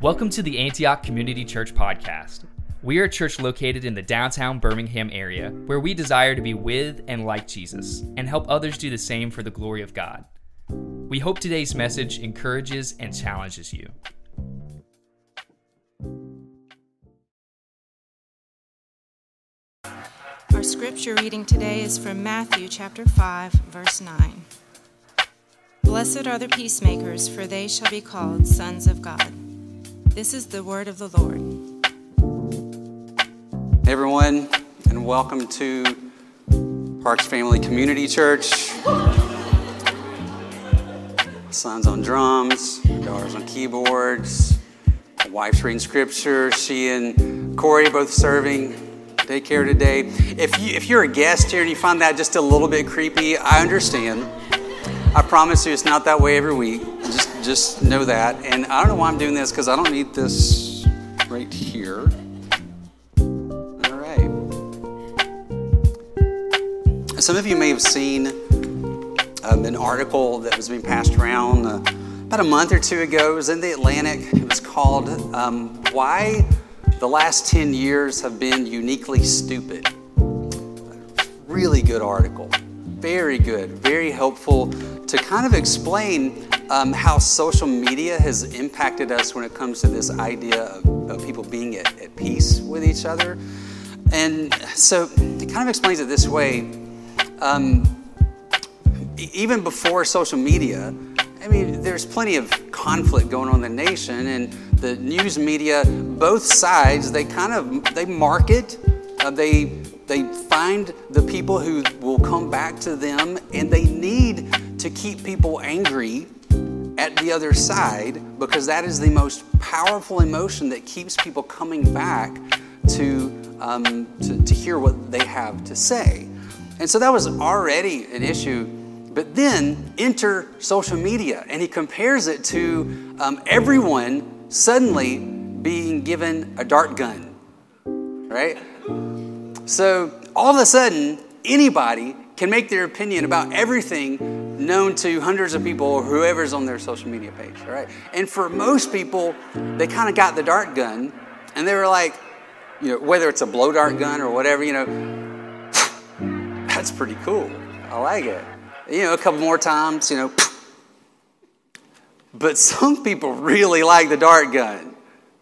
Welcome to the Antioch Community Church Podcast. We are a church located in the downtown Birmingham area where we desire to be with and like Jesus and help others do the same for the glory of God. We hope today's message encourages and challenges you. Scripture reading today is from Matthew chapter 5, verse 9. Blessed are the peacemakers, for they shall be called sons of God. This is the word of the Lord. Hey everyone, and welcome to Parks Family Community Church. Sons on drums, daughters on keyboards, wife's reading scripture. She and Corey both serving daycare today. If, you, if you're a guest here and you find that just a little bit creepy, I understand. I promise you it's not that way every week. Just, just know that. And I don't know why I'm doing this because I don't need this right here. All right. Some of you may have seen um, an article that was being passed around uh, about a month or two ago. It was in the Atlantic. It was called um, Why the Last 10 Years Have Been Uniquely Stupid. Really good article. Very good. Very helpful to kind of explain um, how social media has impacted us when it comes to this idea of, of people being at, at peace with each other. And so it kind of explains it this way. Um, even before social media, I mean, there's plenty of conflict going on in the nation, and the news media, both sides, they kind of they market, uh, they they find the people who will come back to them, and they need to keep people angry at the other side because that is the most powerful emotion that keeps people coming back to um, to, to hear what they have to say. And so that was already an issue but then enter social media, and he compares it to um, everyone suddenly being given a dart gun, right? So all of a sudden, anybody can make their opinion about everything known to hundreds of people or whoever's on their social media page, right? And for most people, they kind of got the dart gun, and they were like, you know, whether it's a blow dart gun or whatever, you know, that's pretty cool. I like it you know, a couple more times, you know. But some people really like the dart gun,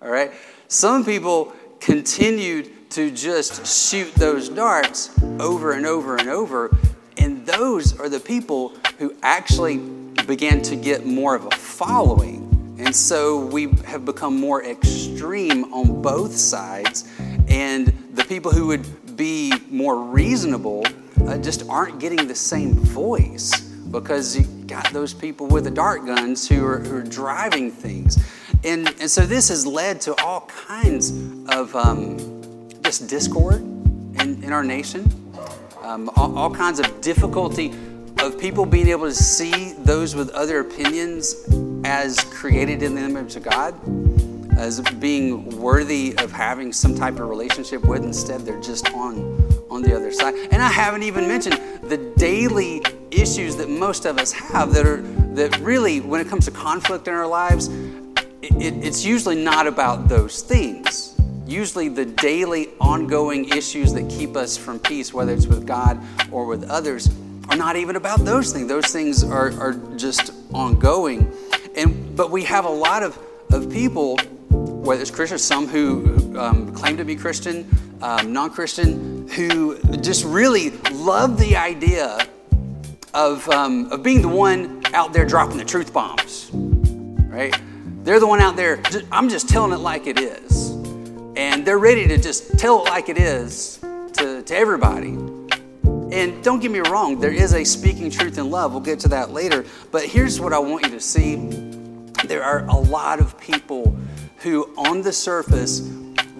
all right? Some people continued to just shoot those darts over and over and over, and those are the people who actually began to get more of a following. And so we have become more extreme on both sides, and the people who would be more reasonable uh, just aren't getting the same voice because got those people with the dart guns who are, who are driving things. And, and so this has led to all kinds of um, just discord in, in our nation, um, all, all kinds of difficulty of people being able to see those with other opinions as created in the image of God, as being worthy of having some type of relationship with. Instead, they're just on on the other side. And I haven't even mentioned the daily issues that most of us have that are that really, when it comes to conflict in our lives, it, it, it's usually not about those things. Usually, the daily, ongoing issues that keep us from peace, whether it's with God or with others, are not even about those things. Those things are, are just ongoing. And but we have a lot of, of people, whether it's Christians, some who um, claim to be Christian, um, non Christian, who just really love the idea of, um, of being the one out there dropping the truth bombs, right? They're the one out there, I'm just telling it like it is. And they're ready to just tell it like it is to, to everybody. And don't get me wrong, there is a speaking truth in love. We'll get to that later. But here's what I want you to see there are a lot of people who, on the surface,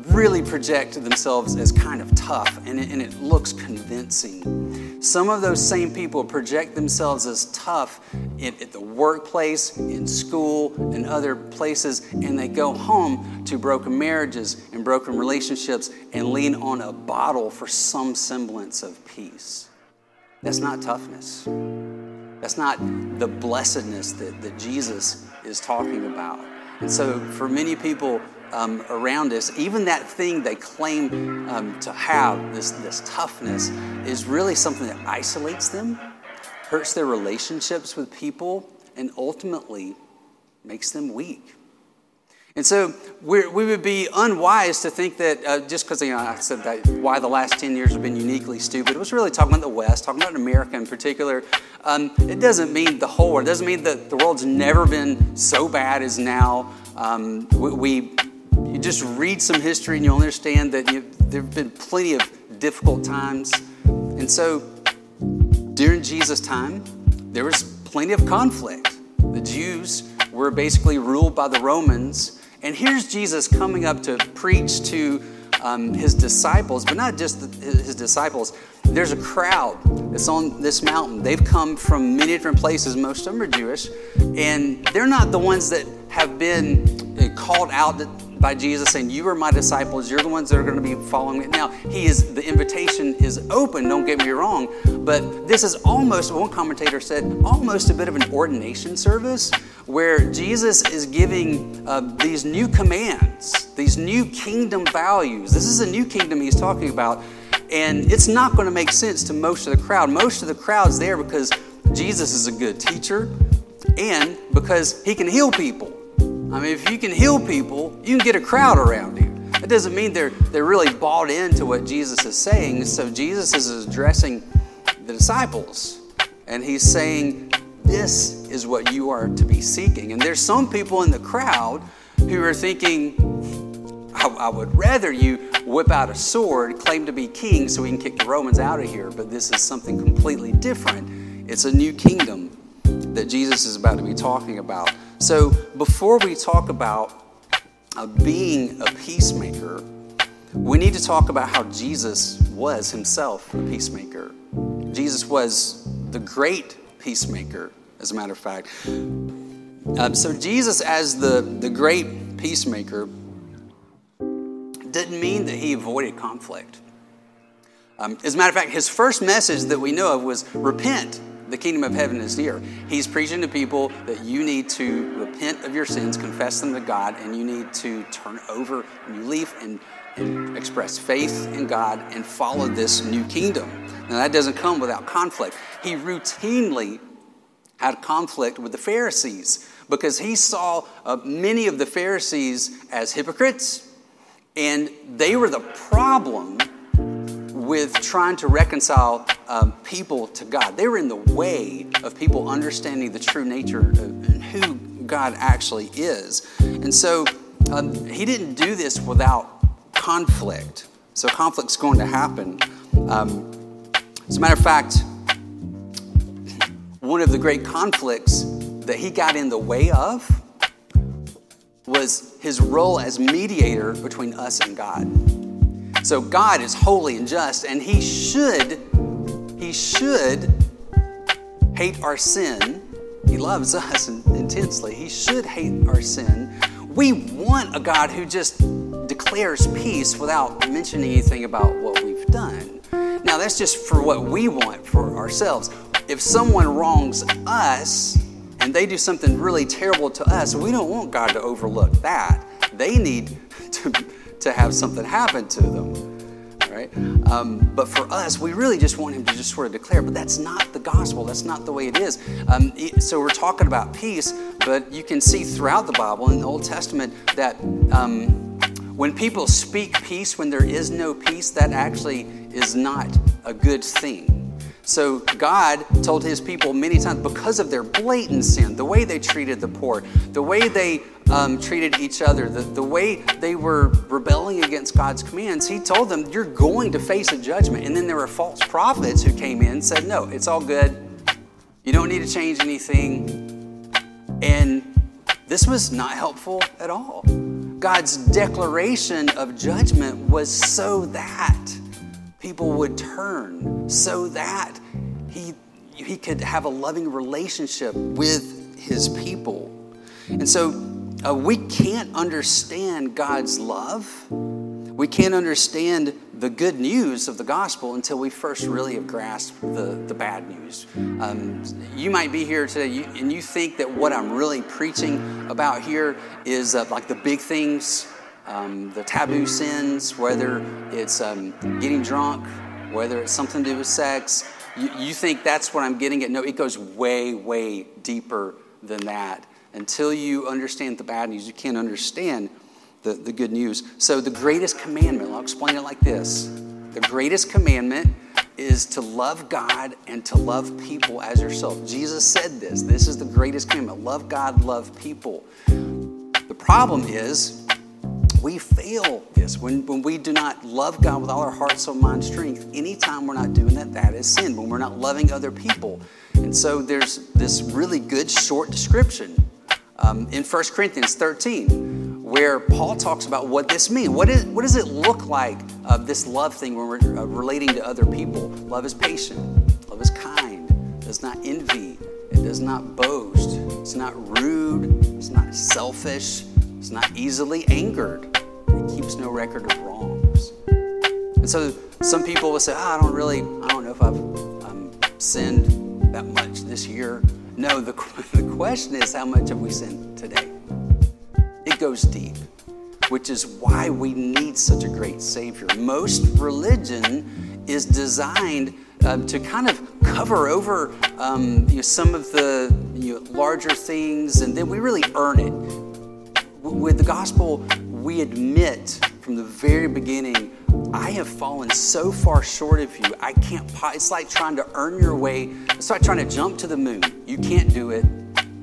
really project themselves as kind of tough and it, and it looks convincing. Some of those same people project themselves as tough in, at the workplace, in school, and other places, and they go home to broken marriages and broken relationships and lean on a bottle for some semblance of peace. That's not toughness. That's not the blessedness that, that Jesus is talking about. And so, for many people um, around us, even that thing they claim um, to have, this, this toughness, is really something that isolates them, hurts their relationships with people, and ultimately makes them weak. And so we would be unwise to think that uh, just because you know, I said that why the last 10 years have been uniquely stupid, it was really talking about the West, talking about America in particular. Um, it doesn't mean the whole world. It doesn't mean that the world's never been so bad as now. Um, we, we, you just read some history and you'll understand that you, there have been plenty of difficult times. And so during Jesus' time, there was plenty of conflict. The Jews were basically ruled by the Romans and here's Jesus coming up to preach to um, his disciples, but not just the, his disciples. There's a crowd that's on this mountain. They've come from many different places. Most of them are Jewish. And they're not the ones that have been uh, called out by Jesus saying, You are my disciples. You're the ones that are going to be following me. Now, he is the invitation is open, don't get me wrong. But this is almost, one commentator said, almost a bit of an ordination service where Jesus is giving uh, these new commands, these new kingdom values. This is a new kingdom he's talking about. And it's not going to make sense to most of the crowd. Most of the crowd's there because Jesus is a good teacher and because he can heal people. I mean, if you can heal people, you can get a crowd around you. That doesn't mean they're, they're really bought into what Jesus is saying. So Jesus is addressing the disciples. And he's saying, This is what you are to be seeking. And there's some people in the crowd who are thinking, I, I would rather you whip out a sword, claim to be king so we can kick the Romans out of here. But this is something completely different. It's a new kingdom that Jesus is about to be talking about. So, before we talk about uh, being a peacemaker, we need to talk about how Jesus was himself a peacemaker. Jesus was the great peacemaker, as a matter of fact. Um, so, Jesus, as the, the great peacemaker, didn't mean that he avoided conflict. Um, as a matter of fact, his first message that we know of was repent the kingdom of heaven is near. He's preaching to people that you need to repent of your sins, confess them to God, and you need to turn over a new leaf and, and express faith in God and follow this new kingdom. Now, that doesn't come without conflict. He routinely had conflict with the Pharisees because he saw uh, many of the Pharisees as hypocrites, and they were the problem with trying to reconcile um, people to God. They were in the way of people understanding the true nature of, and who God actually is. And so um, he didn't do this without conflict. So conflict's going to happen. Um, as a matter of fact, one of the great conflicts that he got in the way of was his role as mediator between us and God. So God is holy and just, and He should, He should hate our sin. He loves us intensely. He should hate our sin. We want a God who just declares peace without mentioning anything about what we've done. Now, that's just for what we want for ourselves. If someone wrongs us and they do something really terrible to us, we don't want God to overlook that. They need to to have something happen to them. Right? Um, but for us, we really just want him to just sort of declare, but that's not the gospel. That's not the way it is. Um, so we're talking about peace, but you can see throughout the Bible in the Old Testament that um, when people speak peace when there is no peace, that actually is not a good thing. So God told his people many times because of their blatant sin, the way they treated the poor, the way they um, treated each other, the, the way they were rebelling against God's commands, he told them, You're going to face a judgment. And then there were false prophets who came in and said, No, it's all good. You don't need to change anything. And this was not helpful at all. God's declaration of judgment was so that people would turn so that he, he could have a loving relationship with his people. And so uh, we can't understand God's love. We can't understand the good news of the gospel until we first really have grasped the, the bad news. Um, you might be here today and you think that what I'm really preaching about here is uh, like the big things, um, the taboo sins, whether it's um, getting drunk, whether it's something to do with sex. You, you think that's what I'm getting at. No, it goes way, way deeper than that. Until you understand the bad news, you can't understand the, the good news. So, the greatest commandment, I'll explain it like this the greatest commandment is to love God and to love people as yourself. Jesus said this. This is the greatest commandment love God, love people. The problem is, we fail this. When, when we do not love God with all our heart, soul, mind, strength, anytime we're not doing that, that is sin. When we're not loving other people. And so there's this really good short description um, in 1 Corinthians 13 where Paul talks about what this means. What, is, what does it look like, uh, this love thing when we're uh, relating to other people? Love is patient, love is kind, does not envy, it does not boast, it's not rude, it's not selfish, it's not easily angered, keeps no record of wrongs. And so some people will say, oh, I don't really, I don't know if I've um, sinned that much this year. No, the, the question is, how much have we sinned today? It goes deep, which is why we need such a great Savior. Most religion is designed um, to kind of cover over um, you know, some of the you know, larger things, and then we really earn it. With the gospel, we admit from the very beginning, I have fallen so far short of you. I can't. It's like trying to earn your way. It's like trying to jump to the moon. You can't do it.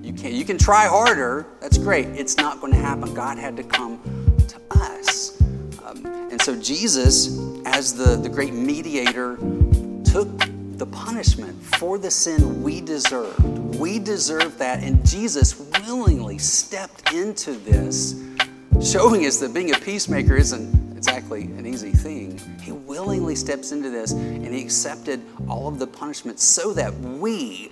You can't. you can try harder. That's great. It's not going to happen. God had to come to us. Um, and so Jesus, as the, the great mediator, took the punishment for the sin we deserved. We deserved that, and Jesus willingly stepped into this, showing us that being a peacemaker isn't exactly an easy thing. He willingly steps into this, and he accepted all of the punishment so that we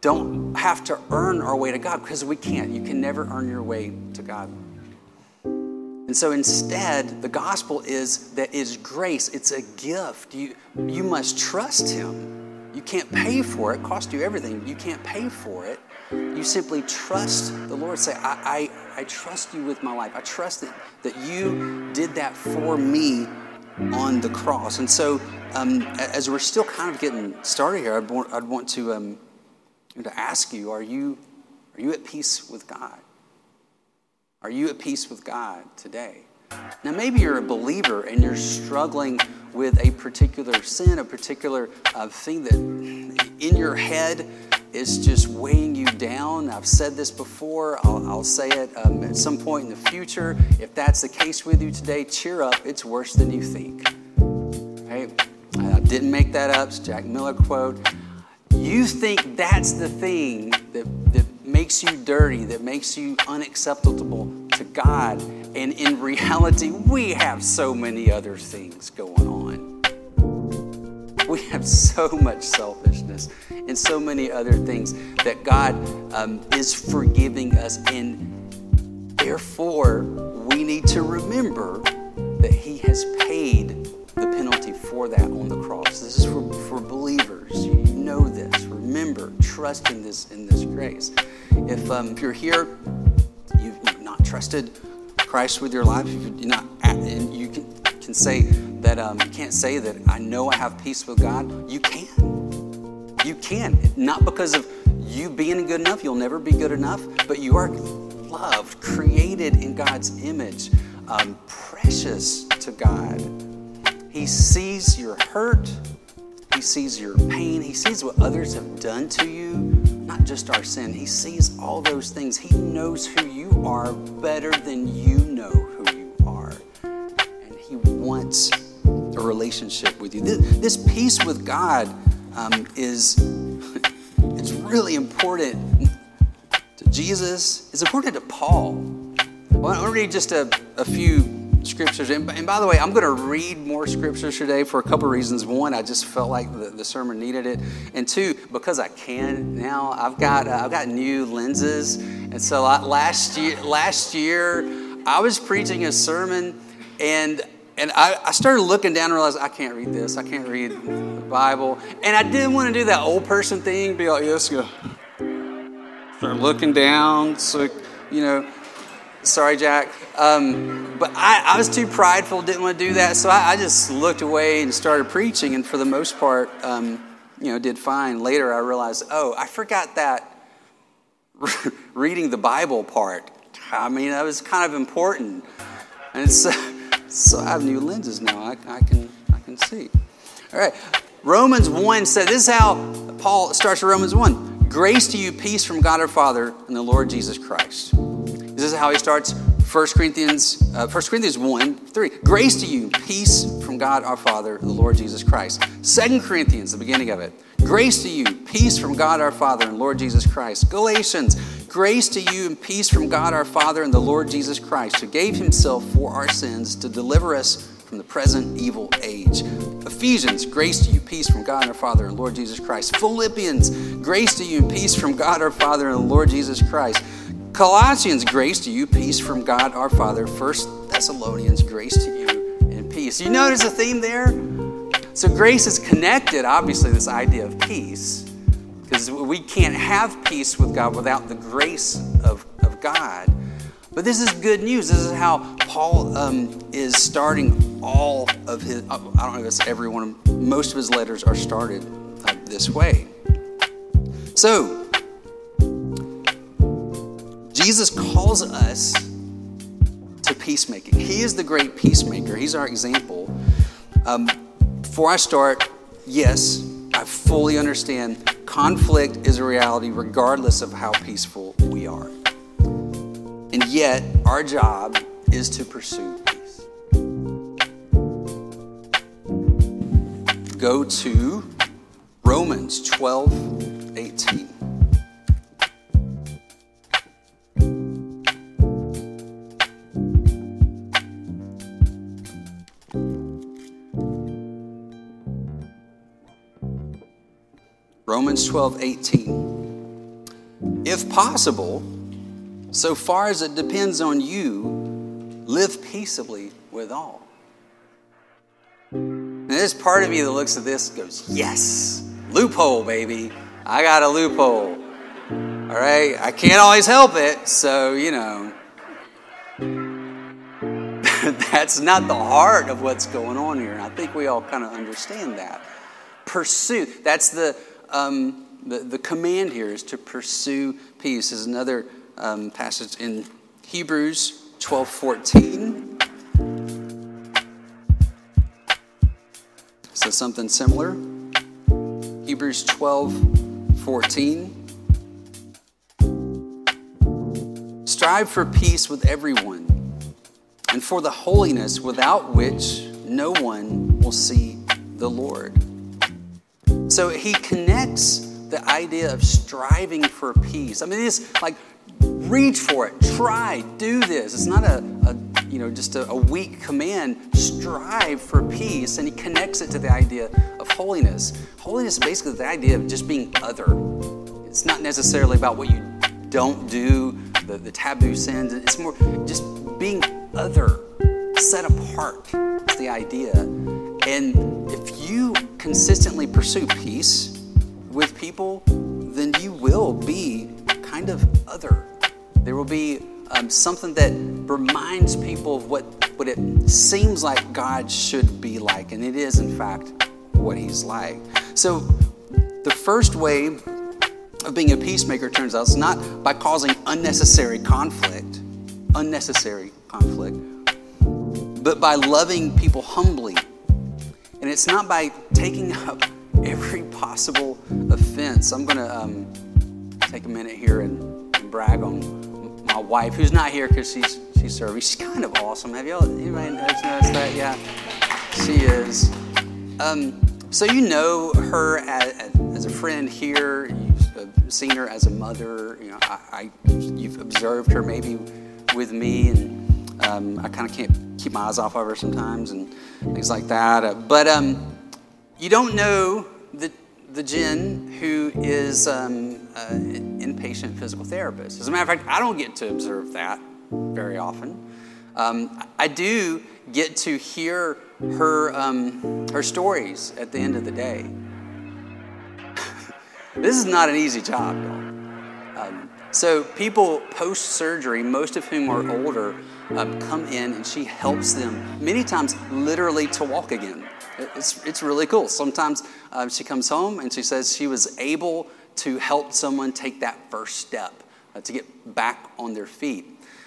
don't have to earn our way to God because we can't. You can never earn your way to God. And so instead, the gospel is that it's grace, it's a gift. You, you must trust Him. You can't pay for it, it cost you everything. You can't pay for it. You simply trust the Lord. Say, I, I, I trust you with my life. I trust that, that you did that for me on the cross. And so, um, as we're still kind of getting started here, I'd want, I'd want to. Um, to ask you are you, are you at peace with God? Are you at peace with God today? Now, maybe you're a believer and you're struggling with a particular sin, a particular uh, thing that in your head is just weighing you down. I've said this before, I'll, I'll say it um, at some point in the future. If that's the case with you today, cheer up. It's worse than you think. Right? I didn't make that up. It's Jack Miller quote you think that's the thing that, that makes you dirty, that makes you unacceptable to God. And in reality, we have so many other things going on. We have so much selfishness and so many other things that God um, is forgiving us. And therefore, we need to remember that He has paid the penalty for that on the cross. This is for, for believers. You know this. Remember, trust in this in this grace. If, um, if you're here, you've, not trusted Christ with your life, if you're not, and you can, can say that um, you can't say that I know I have peace with God. You can. You can. Not because of you being good enough. You'll never be good enough, but you are loved, created in God's image, um, precious to God. He sees your hurt. He sees your pain. He sees what others have done to you, not just our sin. He sees all those things. He knows who you are better than you know who you are. And He wants a relationship with you. This, this peace with God um, is it's really important to Jesus. It's important to Paul. I want to read just a, a few scriptures. And, and, by the way, I'm going to read more scriptures today for a couple of reasons. One, I just felt like the, the, sermon needed it, and two, because I can now. I've got uh, I've got new lenses, and so I, last year last year I was preaching a sermon, and and I, I started looking down and realized I can't read this. I can't read the Bible. And I didn't want to do that old person thing, be like, yes, go. Start looking down. So, you know, sorry, Jack. Um, but I, I, was too prideful, didn't want to do that. So I, I, just looked away and started preaching. And for the most part, um, you know, did fine. Later, I realized, oh, I forgot that reading the Bible part. I mean, that was kind of important. And so, so I have new lenses now. I, I, can, I can see. All right. Romans 1 said, this is how Paul starts Romans 1. Grace to you, peace from God our Father and the Lord Jesus Christ. This is how he starts 1 Corinthians, uh, 1 Corinthians 1 3. Grace to you, peace from God our Father the Lord Jesus Christ. 2 Corinthians, the beginning of it. Grace to you, peace from God our Father and Lord Jesus Christ. Galatians, grace to you and peace from God our Father and the Lord Jesus Christ, who gave himself for our sins to deliver us from the present evil age. Ephesians, grace to you, peace from God our Father and Lord Jesus Christ. Philippians, grace to you and peace from God our Father and the Lord Jesus Christ. Colossians, grace to you, peace from God our Father. First Thessalonians, grace to you and peace. You notice a theme there? So grace is connected, obviously, this idea of peace, because we can't have peace with God without the grace of, of God. But this is good news. This is how Paul um, is starting all of his, I don't know if it's every one, most of his letters are started uh, this way. So, Jesus calls us to peacemaking. He is the great peacemaker, He's our example. Um, before I start, yes, I fully understand conflict is a reality regardless of how peaceful we are. And yet, our job is to pursue peace. Go to Romans 12 18. Romans 12, 18. If possible, so far as it depends on you, live peaceably with all. And there's part of me that looks at this goes, yes, loophole, baby. I got a loophole. All right, I can't always help it, so, you know. That's not the heart of what's going on here, and I think we all kind of understand that. Pursue, that's the um, the, the command here is to pursue peace. Is another um, passage in Hebrews 12 14. So something similar. Hebrews 12 14. Strive for peace with everyone and for the holiness without which no one will see the Lord. So he connects the idea of striving for peace. I mean, it's like reach for it, try, do this. It's not a, a you know just a, a weak command. Strive for peace, and he connects it to the idea of holiness. Holiness is basically the idea of just being other. It's not necessarily about what you don't do, the, the taboo sins. It's more just being other, set apart. It's the idea. And if you consistently pursue peace with people, then you will be kind of other. There will be um, something that reminds people of what, what it seems like God should be like, and it is, in fact, what He's like. So, the first way of being a peacemaker turns out is not by causing unnecessary conflict, unnecessary conflict, but by loving people humbly and it's not by taking up every possible offense. I'm going to um, take a minute here and, brag on my wife, who's not here because she's, she's serving. She's kind of awesome. Have y'all, anybody noticed that? Yeah, she is. Um, so you know her as, as, a friend here. You've seen her as a mother. You know, I, I you've observed her maybe with me, and um, I kind of can't keep my eyes off of her sometimes and things like that. Uh, but um, you don't know the, the Jen who is um, an inpatient physical therapist. As a matter of fact, I don't get to observe that very often. Um, I do get to hear her, um, her stories at the end of the day. this is not an easy job, y'all. Um, so, people post surgery, most of whom are older, um, come in and she helps them many times literally to walk again. It's, it's really cool. Sometimes um, she comes home and she says she was able to help someone take that first step uh, to get back on their feet.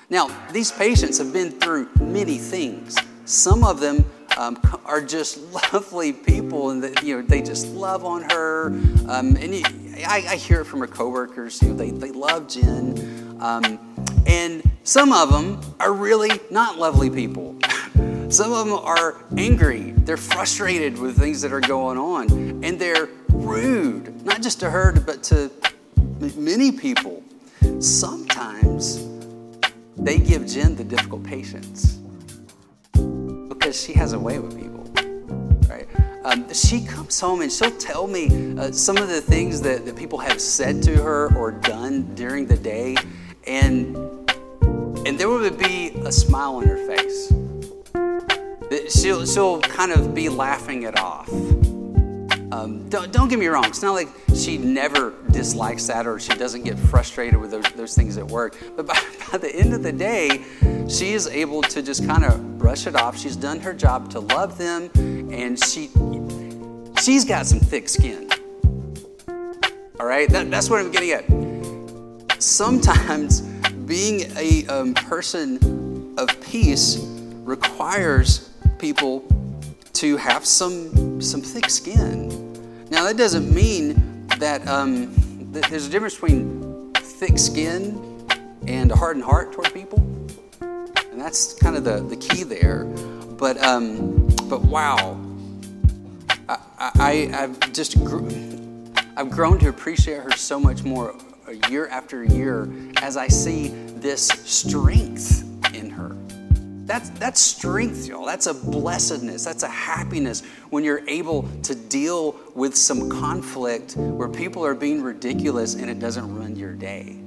Now, these patients have been through many things. Some of them um, are just lovely people, and you know they just love on her. Um, and you, I, I, hear it from her coworkers. You know, they they love Jen, um, and some of them are really not lovely people. some of them are angry. They're frustrated with things that are going on, and they're rude, not just to her, but to many people. Sometimes they give Jen the difficult patients because she has a way with people, right? Um, she comes home and she'll tell me uh, some of the things that, that people have said to her or done during the day, and and there would be a smile on her face. She'll she'll kind of be laughing it off. Um, don't, don't get me wrong, it's not like she never dislikes that or she doesn't get frustrated with those, those things at work. But by, by the end of the day, she is able to just kind of brush it off. She's done her job to love them, and she, she's got some thick skin. All right? That, that's what I'm getting at. Sometimes being a um, person of peace requires people to have some some thick skin. Now that doesn't mean that, um, that there's a difference between thick skin and a hardened heart toward people, and that's kind of the, the key there. But um, but wow, I, I have just gr- I've grown to appreciate her so much more year after year as I see this strength in her. That's, that's strength, y'all. That's a blessedness. That's a happiness when you're able to deal with some conflict where people are being ridiculous and it doesn't ruin your day.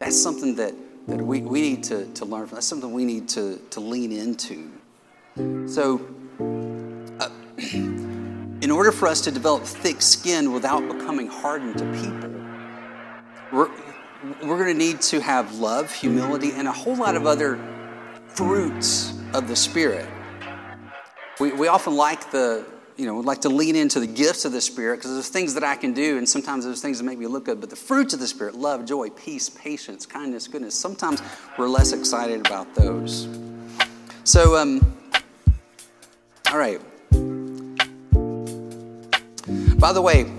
That's something that, that we, we need to, to learn from. That's something we need to, to lean into. So, uh, in order for us to develop thick skin without becoming hardened to people, we're, we're going to need to have love, humility, and a whole lot of other fruits of the Spirit. We, we often like the, you know, like to lean into the gifts of the Spirit because there's things that I can do, and sometimes there's things that make me look good. But the fruits of the Spirit love, joy, peace, patience, kindness, goodness sometimes we're less excited about those. So, um, all right. By the way,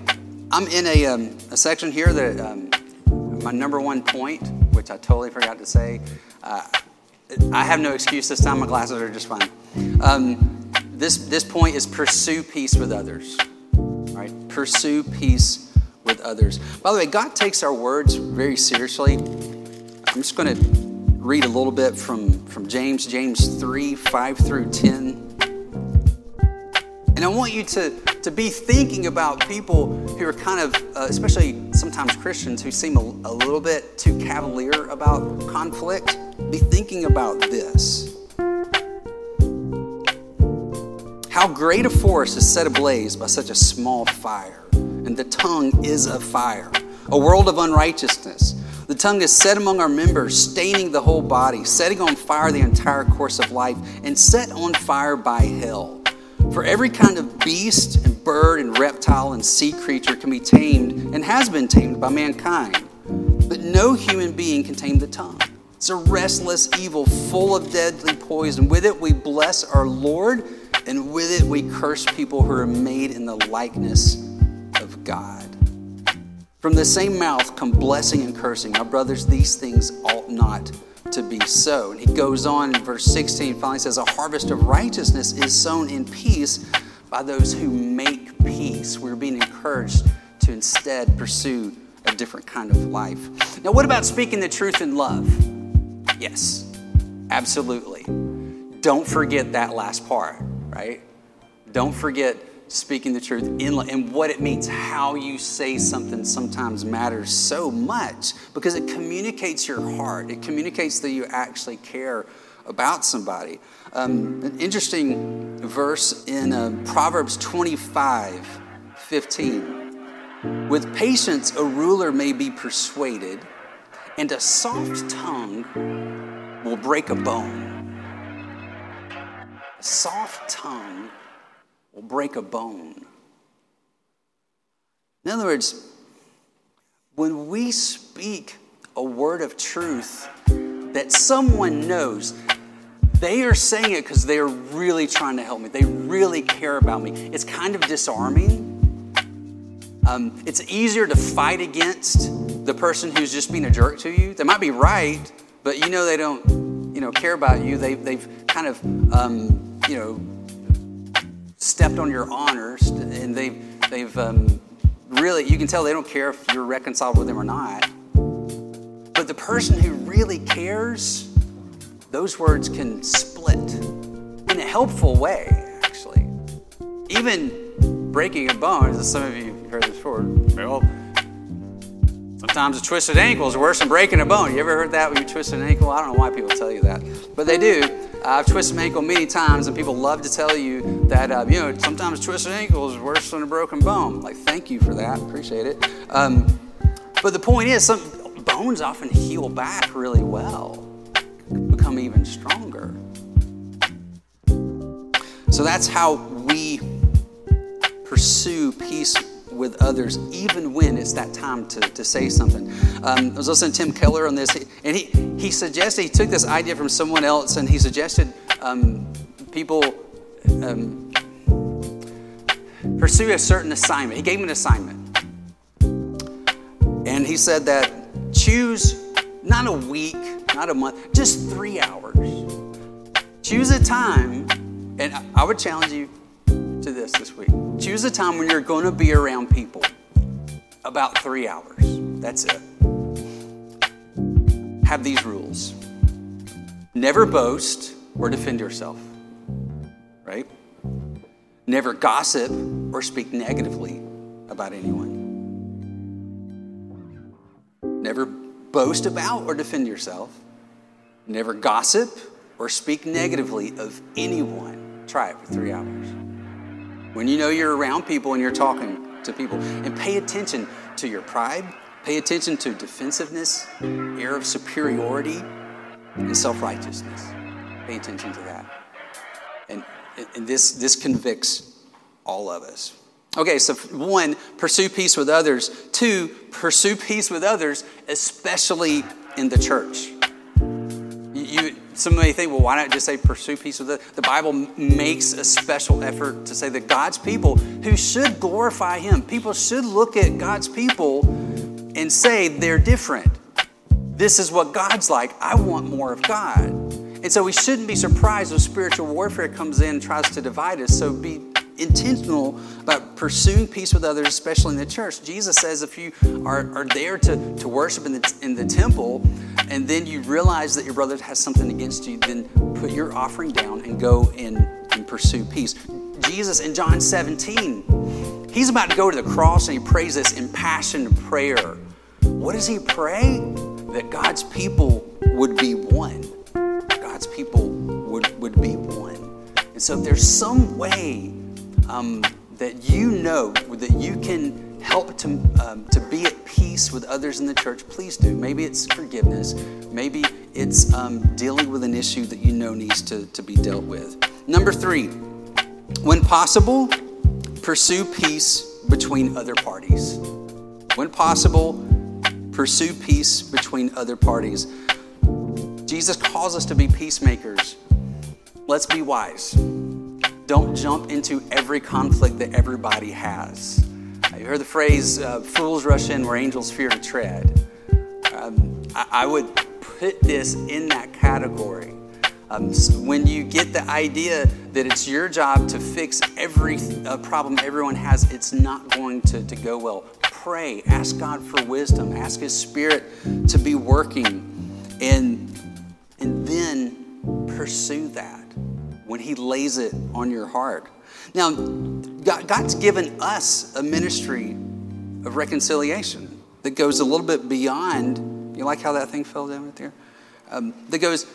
I'm in a, um, a section here that um, my number one point, which I totally forgot to say. Uh, I have no excuse this time. My glasses are just fine. Um, this, this point is pursue peace with others. All right? Pursue peace with others. By the way, God takes our words very seriously. I'm just going to read a little bit from, from James, James 3 5 through 10. And I want you to, to be thinking about people who are kind of, uh, especially sometimes Christians, who seem a, a little bit too cavalier about conflict. Be thinking about this. How great a forest is set ablaze by such a small fire, and the tongue is a fire, a world of unrighteousness. The tongue is set among our members, staining the whole body, setting on fire the entire course of life, and set on fire by hell. For every kind of beast and bird and reptile and sea creature can be tamed and has been tamed by mankind. But no human being can tame the tongue. It's a restless evil full of deadly poison. With it we bless our Lord, and with it we curse people who are made in the likeness of God. From the same mouth come blessing and cursing. My brothers, these things ought not to be so. And he goes on in verse 16, finally says, A harvest of righteousness is sown in peace by those who make peace. We're being encouraged to instead pursue a different kind of life. Now, what about speaking the truth in love? Yes, absolutely. Don't forget that last part, right? Don't forget speaking the truth in, love and what it means. How you say something sometimes matters so much because it communicates your heart. It communicates that you actually care about somebody. Um, an interesting verse in uh, Proverbs 25 15. With patience, a ruler may be persuaded, and a soft tongue will break a bone. A soft tongue will break a bone. In other words, when we speak a word of truth that someone knows, they are saying it because they are really trying to help me. They really care about me. It's kind of disarming. Um, it's easier to fight against the person who's just being a jerk to you. They might be right, but you know they don't, you know, care about you. They, they've kind of, um, you know, stepped on your honors, and they've, they've um, really, you can tell they don't care if you're reconciled with them or not. But the person who really cares, those words can split in a helpful way, actually. Even breaking a bone, as some of you heard this before, well, sometimes a twisted ankle is worse than breaking a bone. You ever heard that when you twist an ankle? I don't know why people tell you that, but they do. I've twisted my ankle many times, and people love to tell you that, uh, you know, sometimes twisted ankle is worse than a broken bone. Like, thank you for that. Appreciate it. Um, but the point is, some bones often heal back really well, become even stronger. So that's how we pursue peace with others, even when it's that time to, to say something. Um, I was listening to Tim Keller on this, and he, he suggested, he took this idea from someone else, and he suggested um, people um, pursue a certain assignment. He gave him an assignment. And he said that choose not a week, not a month, just three hours. Choose a time, and I would challenge you to this this week. Choose a time when you're going to be around people. About three hours. That's it. Have these rules never boast or defend yourself, right? Never gossip or speak negatively about anyone. Never boast about or defend yourself. Never gossip or speak negatively of anyone. Try it for three hours. When you know you're around people and you're talking to people, and pay attention to your pride, pay attention to defensiveness, air of superiority, and self righteousness. Pay attention to that. And, and this, this convicts all of us. Okay, so one, pursue peace with others. Two, pursue peace with others, especially in the church. You, some may think, well, why not just say pursue peace with others? The Bible makes a special effort to say that God's people who should glorify Him, people should look at God's people and say they're different. This is what God's like. I want more of God. And so we shouldn't be surprised when spiritual warfare comes in and tries to divide us. So be intentional about pursuing peace with others, especially in the church. Jesus says if you are, are there to, to worship in the, in the temple and then you realize that your brother has something against you, then put your offering down and go and, and pursue peace. Jesus in John 17, he's about to go to the cross and he prays this impassioned prayer. What does he pray? That God's people would be one. God's people would, would be one. And so if there's some way um, that you know that you can help to, um, to be at peace with others in the church, please do. Maybe it's forgiveness. Maybe it's um, dealing with an issue that you know needs to, to be dealt with. Number three, when possible, pursue peace between other parties. When possible, pursue peace between other parties. Jesus calls us to be peacemakers. Let's be wise. Don't jump into every conflict that everybody has. You heard the phrase, uh, fools rush in where angels fear to tread. Um, I, I, would put this in that category. Um, when you get the idea that it's your job to fix every uh, problem everyone has, it's not going to, to go well. Pray, ask God for wisdom, ask His Spirit to be working, and, and then pursue that when He lays it on your heart. Now, God's given us a ministry of reconciliation that goes a little bit beyond. You like how that thing fell down right there? Um, that goes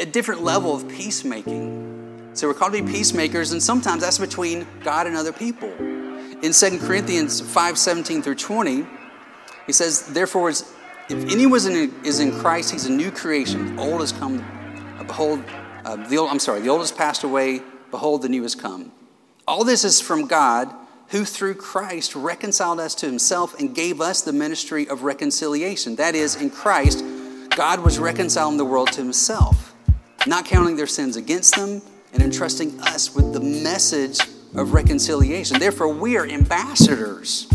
a different level of peacemaking. So we're called to be peacemakers, and sometimes that's between God and other people. In 2 Corinthians 5 17 through 20, he says, Therefore, if anyone is in Christ, he's a new creation. The old has come. Behold, uh, the old, I'm sorry, the old has passed away. Behold, the new has come. All this is from God, who through Christ reconciled us to himself and gave us the ministry of reconciliation. That is, in Christ, God was reconciling the world to himself, not counting their sins against them, and entrusting us with the message of reconciliation. Therefore, we are ambassadors.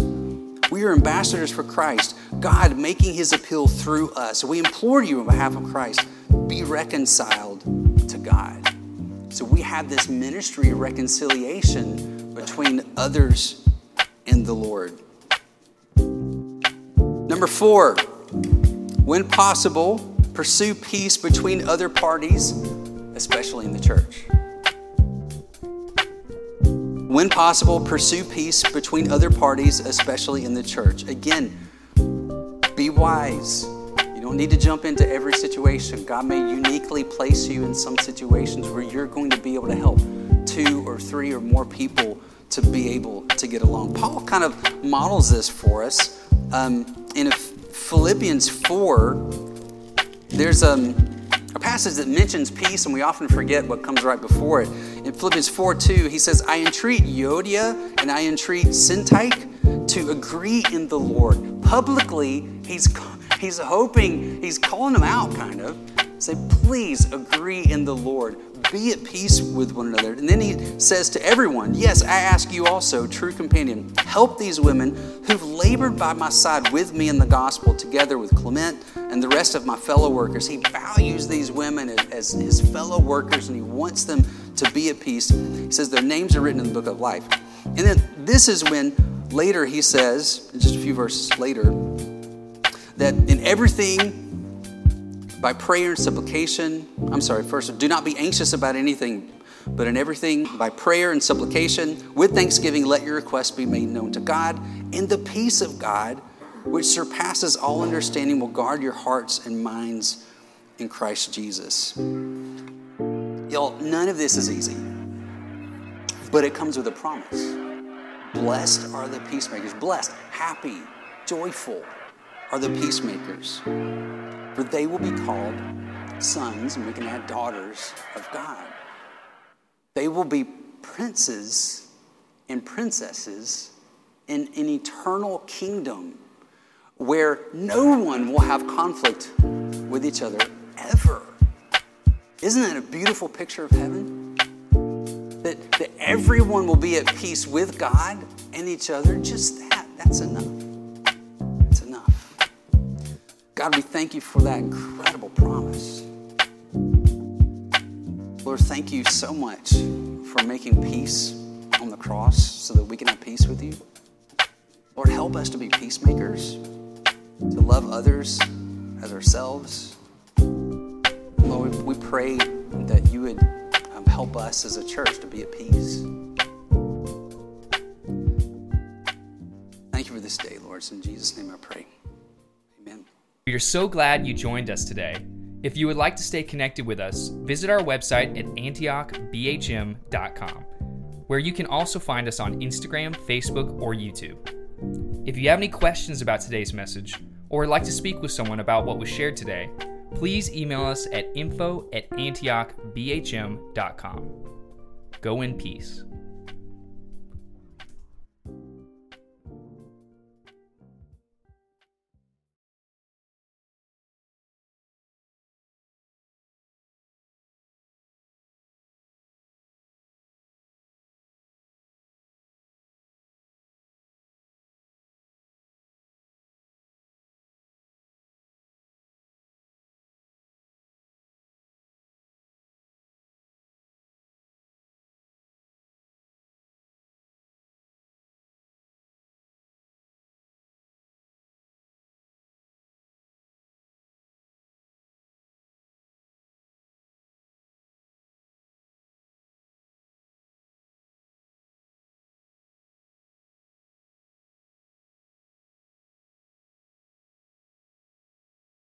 We are ambassadors for Christ, God making his appeal through us. We implore you on behalf of Christ, be reconciled. So we have this ministry of reconciliation between others and the Lord. Number four, when possible, pursue peace between other parties, especially in the church. When possible, pursue peace between other parties, especially in the church. Again, be wise don't need to jump into every situation. God may uniquely place you in some situations where you're going to be able to help two or three or more people to be able to get along. Paul kind of models this for us. Um, in Philippians 4, there's um, a passage that mentions peace, and we often forget what comes right before it. In Philippians 4 2, he says, I entreat Euodia and I entreat Syntyche to agree in the Lord. Publicly, he's He's hoping, he's calling them out, kind of. Say, please agree in the Lord. Be at peace with one another. And then he says to everyone, Yes, I ask you also, true companion, help these women who've labored by my side with me in the gospel, together with Clement and the rest of my fellow workers. He values these women as his fellow workers and he wants them to be at peace. He says their names are written in the book of life. And then this is when later he says, just a few verses later, that in everything, by prayer and supplication, I'm sorry, first, do not be anxious about anything, but in everything, by prayer and supplication, with thanksgiving, let your requests be made known to God, and the peace of God, which surpasses all understanding, will guard your hearts and minds in Christ Jesus. Y'all, none of this is easy, but it comes with a promise. Blessed are the peacemakers, blessed, happy, joyful are the peacemakers, for they will be called sons, and we can add daughters of God. They will be princes and princesses in an eternal kingdom where no one will have conflict with each other ever. Isn't that a beautiful picture of heaven? That, that everyone will be at peace with God and each other. Just that, that's enough. That's enough. God, we thank you for that incredible promise. Lord, thank you so much for making peace on the cross so that we can have peace with you. Lord, help us to be peacemakers, to love others as ourselves. Lord, we pray that you would help us as a church to be at peace. Thank you for this day, Lord. It's in Jesus' name I pray. Amen. We are so glad you joined us today. If you would like to stay connected with us, visit our website at antiochbhm.com, where you can also find us on Instagram, Facebook, or YouTube. If you have any questions about today's message, or would like to speak with someone about what was shared today, please email us at info at antiochbhm.com. Go in peace.